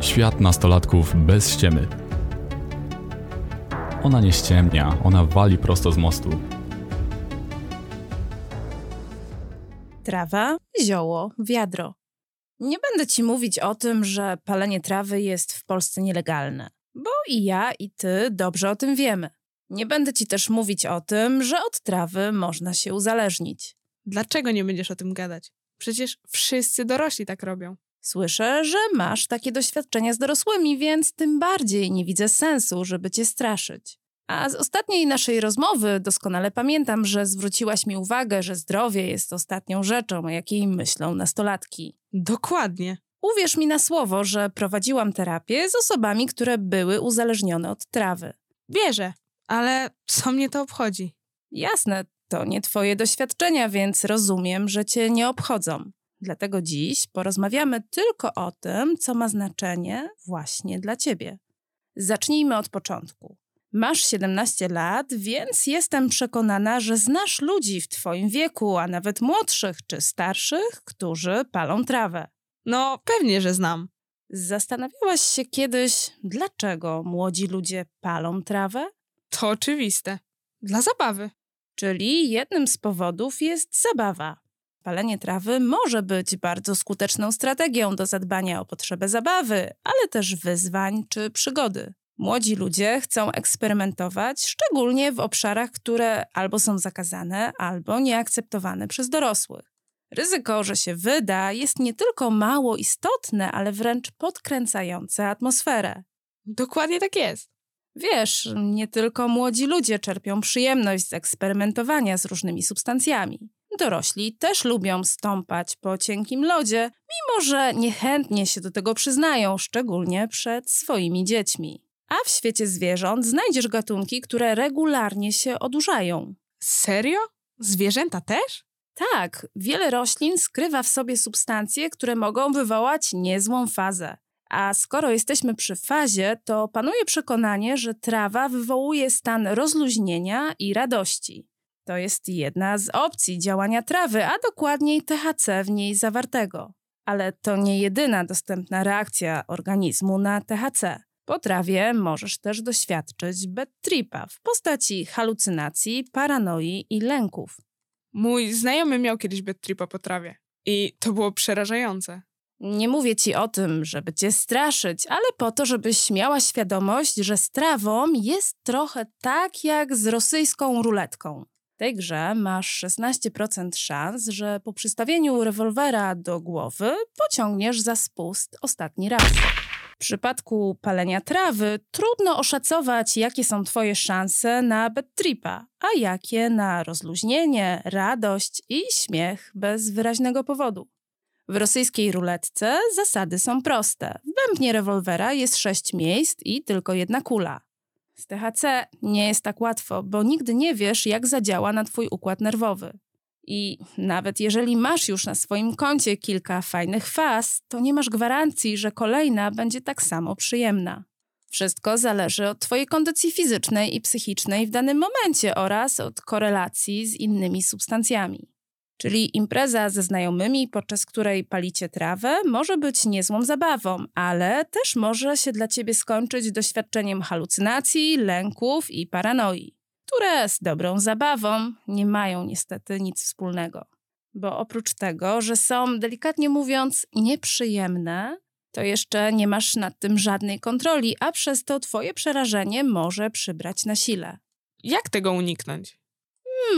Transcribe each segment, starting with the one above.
Świat nastolatków bez ściemy. Ona nie ściemnia, ona wali prosto z mostu. Trawa, zioło, wiadro. Nie będę ci mówić o tym, że palenie trawy jest w Polsce nielegalne, bo i ja, i ty dobrze o tym wiemy. Nie będę ci też mówić o tym, że od trawy można się uzależnić. Dlaczego nie będziesz o tym gadać? Przecież wszyscy dorośli tak robią. Słyszę, że masz takie doświadczenia z dorosłymi, więc tym bardziej nie widzę sensu, żeby cię straszyć. A z ostatniej naszej rozmowy doskonale pamiętam, że zwróciłaś mi uwagę, że zdrowie jest ostatnią rzeczą, o jakiej myślą nastolatki. Dokładnie. Uwierz mi na słowo, że prowadziłam terapię z osobami, które były uzależnione od trawy. Wierzę, ale co mnie to obchodzi? Jasne, to nie twoje doświadczenia, więc rozumiem, że cię nie obchodzą. Dlatego dziś porozmawiamy tylko o tym, co ma znaczenie właśnie dla ciebie. Zacznijmy od początku. Masz 17 lat, więc jestem przekonana, że znasz ludzi w twoim wieku, a nawet młodszych czy starszych, którzy palą trawę. No, pewnie, że znam. Zastanawiałaś się kiedyś, dlaczego młodzi ludzie palą trawę? To oczywiste. Dla zabawy. Czyli jednym z powodów jest zabawa. Palenie trawy może być bardzo skuteczną strategią do zadbania o potrzebę zabawy, ale też wyzwań czy przygody. Młodzi ludzie chcą eksperymentować, szczególnie w obszarach, które albo są zakazane, albo nieakceptowane przez dorosłych. Ryzyko, że się wyda, jest nie tylko mało istotne, ale wręcz podkręcające atmosferę. Dokładnie tak jest. Wiesz, nie tylko młodzi ludzie czerpią przyjemność z eksperymentowania z różnymi substancjami. Dorośli też lubią stąpać po cienkim lodzie, mimo że niechętnie się do tego przyznają, szczególnie przed swoimi dziećmi. A w świecie zwierząt znajdziesz gatunki, które regularnie się odurzają. Serio? Zwierzęta też? Tak, wiele roślin skrywa w sobie substancje, które mogą wywołać niezłą fazę. A skoro jesteśmy przy fazie, to panuje przekonanie, że trawa wywołuje stan rozluźnienia i radości. To jest jedna z opcji działania trawy, a dokładniej THC w niej zawartego. Ale to nie jedyna dostępna reakcja organizmu na THC. Po trawie możesz też doświadczyć bad tripa w postaci halucynacji, paranoi i lęków. Mój znajomy miał kiedyś bad tripa po trawie. I to było przerażające. Nie mówię ci o tym, żeby cię straszyć, ale po to, żebyś miała świadomość, że z trawą jest trochę tak jak z rosyjską ruletką. Tej grze masz 16% szans, że po przystawieniu rewolwera do głowy pociągniesz za spust ostatni raz. W przypadku palenia trawy trudno oszacować, jakie są Twoje szanse na bad tripa, a jakie na rozluźnienie, radość i śmiech bez wyraźnego powodu. W rosyjskiej ruletce zasady są proste. W bębnie rewolwera jest sześć miejsc i tylko jedna kula. Z THC nie jest tak łatwo, bo nigdy nie wiesz, jak zadziała na Twój układ nerwowy. I nawet jeżeli masz już na swoim koncie kilka fajnych faz, to nie masz gwarancji, że kolejna będzie tak samo przyjemna. Wszystko zależy od Twojej kondycji fizycznej i psychicznej w danym momencie oraz od korelacji z innymi substancjami. Czyli impreza ze znajomymi, podczas której palicie trawę, może być niezłą zabawą, ale też może się dla ciebie skończyć doświadczeniem halucynacji, lęków i paranoi które z dobrą zabawą nie mają niestety nic wspólnego. Bo oprócz tego, że są delikatnie mówiąc nieprzyjemne, to jeszcze nie masz nad tym żadnej kontroli, a przez to twoje przerażenie może przybrać na sile. Jak tego uniknąć?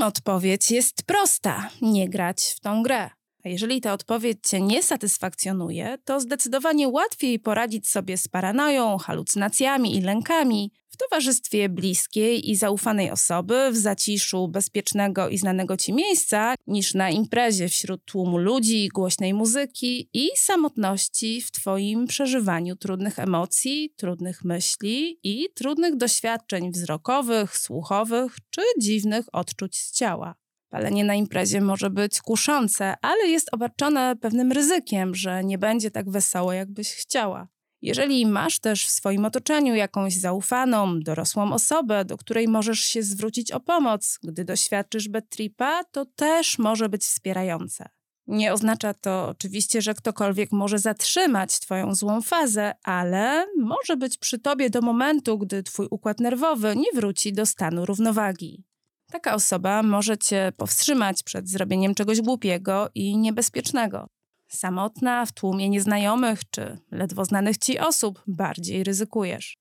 Odpowiedź jest prosta: nie grać w tą grę. A jeżeli ta odpowiedź Cię nie satysfakcjonuje, to zdecydowanie łatwiej poradzić sobie z paranoją, halucynacjami i lękami w towarzystwie bliskiej i zaufanej osoby, w zaciszu bezpiecznego i znanego Ci miejsca, niż na imprezie wśród tłumu ludzi, głośnej muzyki i samotności w Twoim przeżywaniu trudnych emocji, trudnych myśli i trudnych doświadczeń wzrokowych, słuchowych czy dziwnych odczuć z ciała. Palenie na imprezie może być kuszące, ale jest obarczone pewnym ryzykiem, że nie będzie tak wesoło, jakbyś chciała. Jeżeli masz też w swoim otoczeniu jakąś zaufaną, dorosłą osobę, do której możesz się zwrócić o pomoc, gdy doświadczysz bad tripa, to też może być wspierające. Nie oznacza to oczywiście, że ktokolwiek może zatrzymać Twoją złą fazę, ale może być przy Tobie do momentu, gdy Twój układ nerwowy nie wróci do stanu równowagi. Taka osoba może Cię powstrzymać przed zrobieniem czegoś głupiego i niebezpiecznego. Samotna, w tłumie nieznajomych czy ledwo znanych Ci osób bardziej ryzykujesz.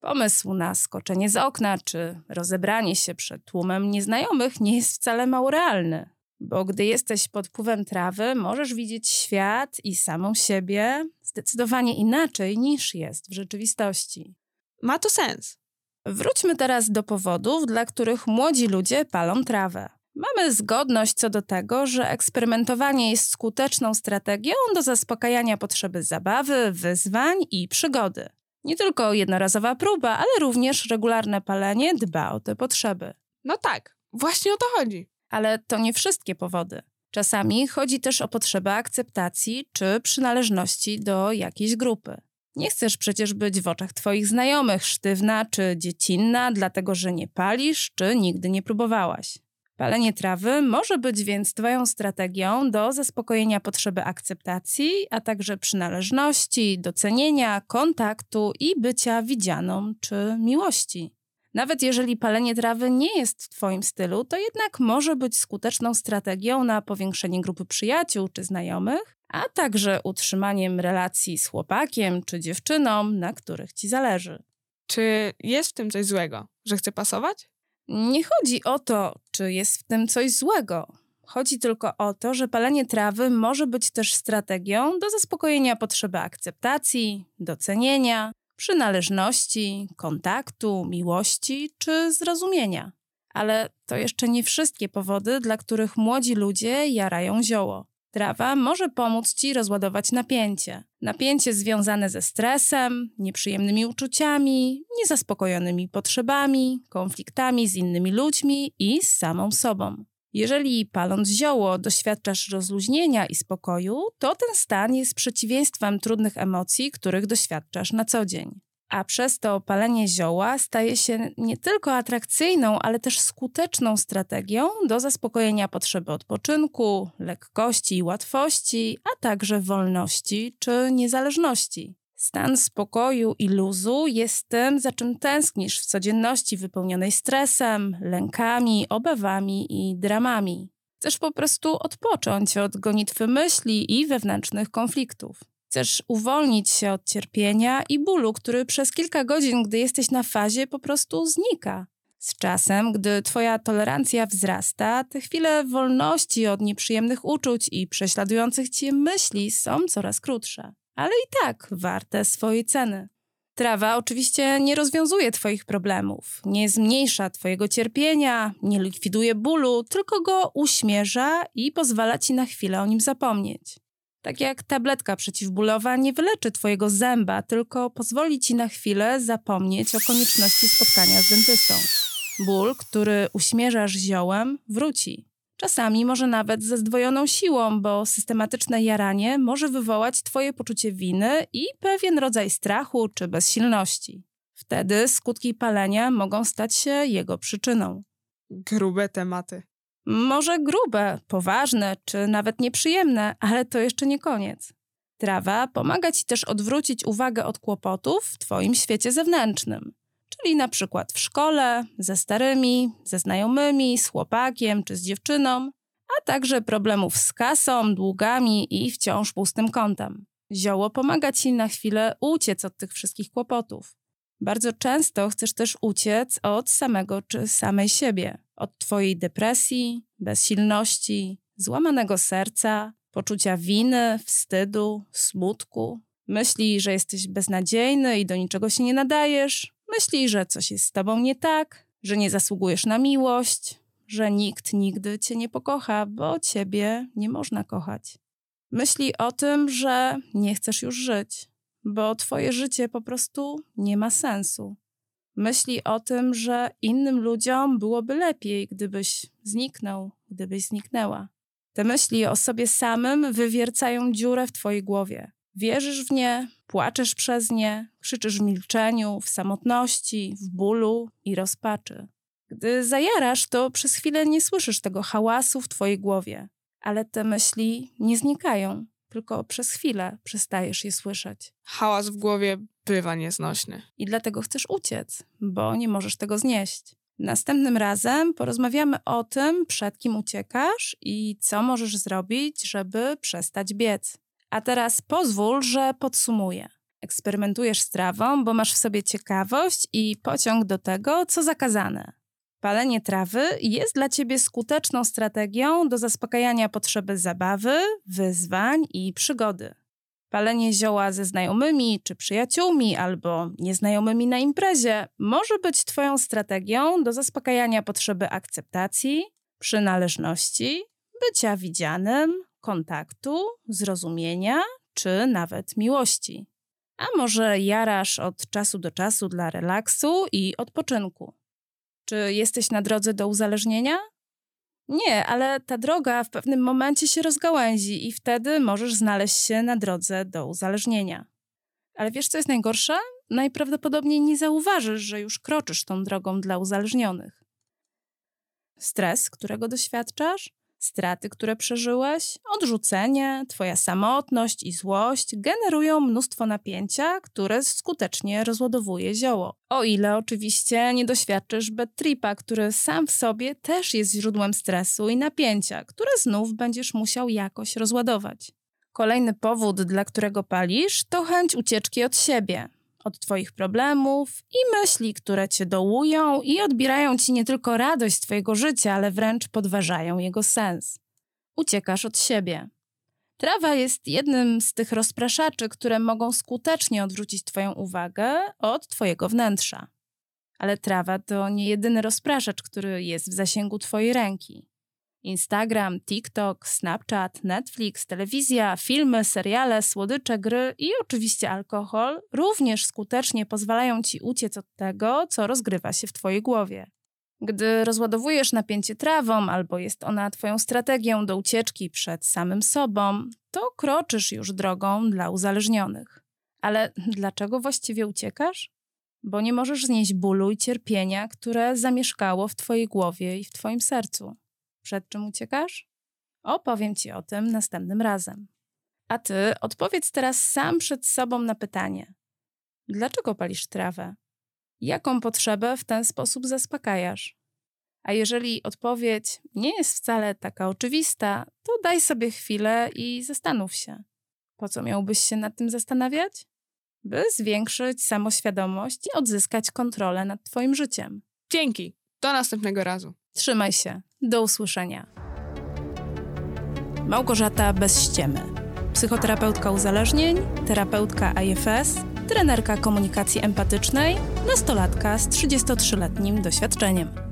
Pomysł na skoczenie z okna czy rozebranie się przed tłumem nieznajomych nie jest wcale mało realny, bo gdy jesteś pod wpływem trawy, możesz widzieć świat i samą siebie zdecydowanie inaczej niż jest w rzeczywistości. Ma to sens. Wróćmy teraz do powodów, dla których młodzi ludzie palą trawę. Mamy zgodność co do tego, że eksperymentowanie jest skuteczną strategią do zaspokajania potrzeby zabawy, wyzwań i przygody. Nie tylko jednorazowa próba, ale również regularne palenie dba o te potrzeby. No tak, właśnie o to chodzi. Ale to nie wszystkie powody. Czasami chodzi też o potrzebę akceptacji czy przynależności do jakiejś grupy. Nie chcesz przecież być w oczach twoich znajomych sztywna czy dziecinna, dlatego że nie palisz czy nigdy nie próbowałaś. Palenie trawy może być więc Twoją strategią do zaspokojenia potrzeby akceptacji, a także przynależności, docenienia, kontaktu i bycia widzianą czy miłości. Nawet jeżeli palenie trawy nie jest w Twoim stylu, to jednak może być skuteczną strategią na powiększenie grupy przyjaciół czy znajomych, a także utrzymaniem relacji z chłopakiem czy dziewczyną, na których Ci zależy. Czy jest w tym coś złego, że chce pasować? Nie chodzi o to, czy jest w tym coś złego. Chodzi tylko o to, że palenie trawy może być też strategią do zaspokojenia potrzeby akceptacji, docenienia, przynależności, kontaktu, miłości czy zrozumienia. Ale to jeszcze nie wszystkie powody, dla których młodzi ludzie jarają zioło. Trawa może pomóc ci rozładować napięcie. Napięcie związane ze stresem, nieprzyjemnymi uczuciami, niezaspokojonymi potrzebami, konfliktami z innymi ludźmi i z samą sobą. Jeżeli paląc zioło doświadczasz rozluźnienia i spokoju, to ten stan jest przeciwieństwem trudnych emocji, których doświadczasz na co dzień a przez to palenie zioła staje się nie tylko atrakcyjną, ale też skuteczną strategią do zaspokojenia potrzeby odpoczynku, lekkości i łatwości, a także wolności czy niezależności. Stan spokoju i luzu jest tym, za czym tęsknisz w codzienności wypełnionej stresem, lękami, obawami i dramami. Chcesz po prostu odpocząć od gonitwy myśli i wewnętrznych konfliktów. Chcesz uwolnić się od cierpienia i bólu, który przez kilka godzin, gdy jesteś na fazie, po prostu znika. Z czasem, gdy Twoja tolerancja wzrasta, te chwile wolności od nieprzyjemnych uczuć i prześladujących Cię myśli są coraz krótsze, ale i tak warte swojej ceny. Trawa oczywiście nie rozwiązuje Twoich problemów, nie zmniejsza Twojego cierpienia, nie likwiduje bólu, tylko go uśmierza i pozwala Ci na chwilę o nim zapomnieć. Tak jak tabletka przeciwbólowa nie wyleczy twojego zęba, tylko pozwoli ci na chwilę zapomnieć o konieczności spotkania z dentystą. Ból, który uśmierzasz ziołem, wróci. Czasami może nawet ze zdwojoną siłą, bo systematyczne jaranie może wywołać twoje poczucie winy i pewien rodzaj strachu czy bezsilności. Wtedy skutki palenia mogą stać się jego przyczyną. Grube tematy. Może grube, poważne czy nawet nieprzyjemne, ale to jeszcze nie koniec. Trawa pomaga ci też odwrócić uwagę od kłopotów w twoim świecie zewnętrznym, czyli na przykład w szkole, ze starymi, ze znajomymi, z chłopakiem czy z dziewczyną, a także problemów z kasą, długami i wciąż pustym kątem. Zioło pomaga ci na chwilę uciec od tych wszystkich kłopotów. Bardzo często chcesz też uciec od samego czy samej siebie od Twojej depresji, bezsilności, złamanego serca, poczucia winy, wstydu, smutku. Myśli, że jesteś beznadziejny i do niczego się nie nadajesz. Myśli, że coś jest z Tobą nie tak, że nie zasługujesz na miłość, że nikt nigdy Cię nie pokocha, bo Ciebie nie można kochać. Myśli o tym, że nie chcesz już żyć, bo Twoje życie po prostu nie ma sensu myśli o tym, że innym ludziom byłoby lepiej, gdybyś zniknął, gdybyś zniknęła. Te myśli o sobie samym wywiercają dziurę w twojej głowie. Wierzysz w nie, płaczesz przez nie, krzyczysz w milczeniu, w samotności, w bólu i rozpaczy. Gdy zajarasz, to przez chwilę nie słyszysz tego hałasu w twojej głowie. Ale te myśli nie znikają, tylko przez chwilę przestajesz je słyszeć. Hałas w głowie bywa nieznośny. I dlatego chcesz uciec, bo nie możesz tego znieść. Następnym razem porozmawiamy o tym, przed kim uciekasz i co możesz zrobić, żeby przestać biec. A teraz pozwól, że podsumuję. Eksperymentujesz z trawą, bo masz w sobie ciekawość i pociąg do tego, co zakazane. Palenie trawy jest dla ciebie skuteczną strategią do zaspokajania potrzeby zabawy, wyzwań i przygody. Palenie zioła ze znajomymi czy przyjaciółmi albo nieznajomymi na imprezie może być Twoją strategią do zaspokajania potrzeby akceptacji, przynależności, bycia widzianym, kontaktu, zrozumienia czy nawet miłości. A może jarasz od czasu do czasu dla relaksu i odpoczynku? Czy jesteś na drodze do uzależnienia? Nie, ale ta droga w pewnym momencie się rozgałęzi i wtedy możesz znaleźć się na drodze do uzależnienia. Ale wiesz, co jest najgorsze? Najprawdopodobniej nie zauważysz, że już kroczysz tą drogą dla uzależnionych. Stres, którego doświadczasz, straty, które przeżyłeś, odrzucenie, twoja samotność i złość generują mnóstwo napięcia, które skutecznie rozładowuje zioło. O ile oczywiście nie doświadczysz bad tripa, który sam w sobie też jest źródłem stresu i napięcia, które znów będziesz musiał jakoś rozładować. Kolejny powód, dla którego palisz, to chęć ucieczki od siebie, od Twoich problemów i myśli, które Cię dołują i odbierają Ci nie tylko radość Twojego życia, ale wręcz podważają jego sens. Uciekasz od siebie. Trawa jest jednym z tych rozpraszaczy, które mogą skutecznie odwrócić Twoją uwagę od Twojego wnętrza. Ale trawa to nie jedyny rozpraszacz, który jest w zasięgu Twojej ręki. Instagram, TikTok, Snapchat, Netflix, telewizja, filmy, seriale, słodycze, gry i oczywiście alkohol również skutecznie pozwalają ci uciec od tego, co rozgrywa się w twojej głowie. Gdy rozładowujesz napięcie trawą albo jest ona twoją strategią do ucieczki przed samym sobą, to kroczysz już drogą dla uzależnionych. Ale dlaczego właściwie uciekasz? Bo nie możesz znieść bólu i cierpienia, które zamieszkało w twojej głowie i w twoim sercu. Przed czym uciekasz? Opowiem ci o tym następnym razem. A ty odpowiedz teraz sam przed sobą na pytanie: dlaczego palisz trawę? Jaką potrzebę w ten sposób zaspokajasz? A jeżeli odpowiedź nie jest wcale taka oczywista, to daj sobie chwilę i zastanów się. Po co miałbyś się nad tym zastanawiać? By zwiększyć samoświadomość i odzyskać kontrolę nad Twoim życiem. Dzięki. Do następnego razu. Trzymaj się. Do usłyszenia. Małgorzata bez ściemy. Psychoterapeutka uzależnień, terapeutka IFS, trenerka komunikacji empatycznej, nastolatka z 33-letnim doświadczeniem.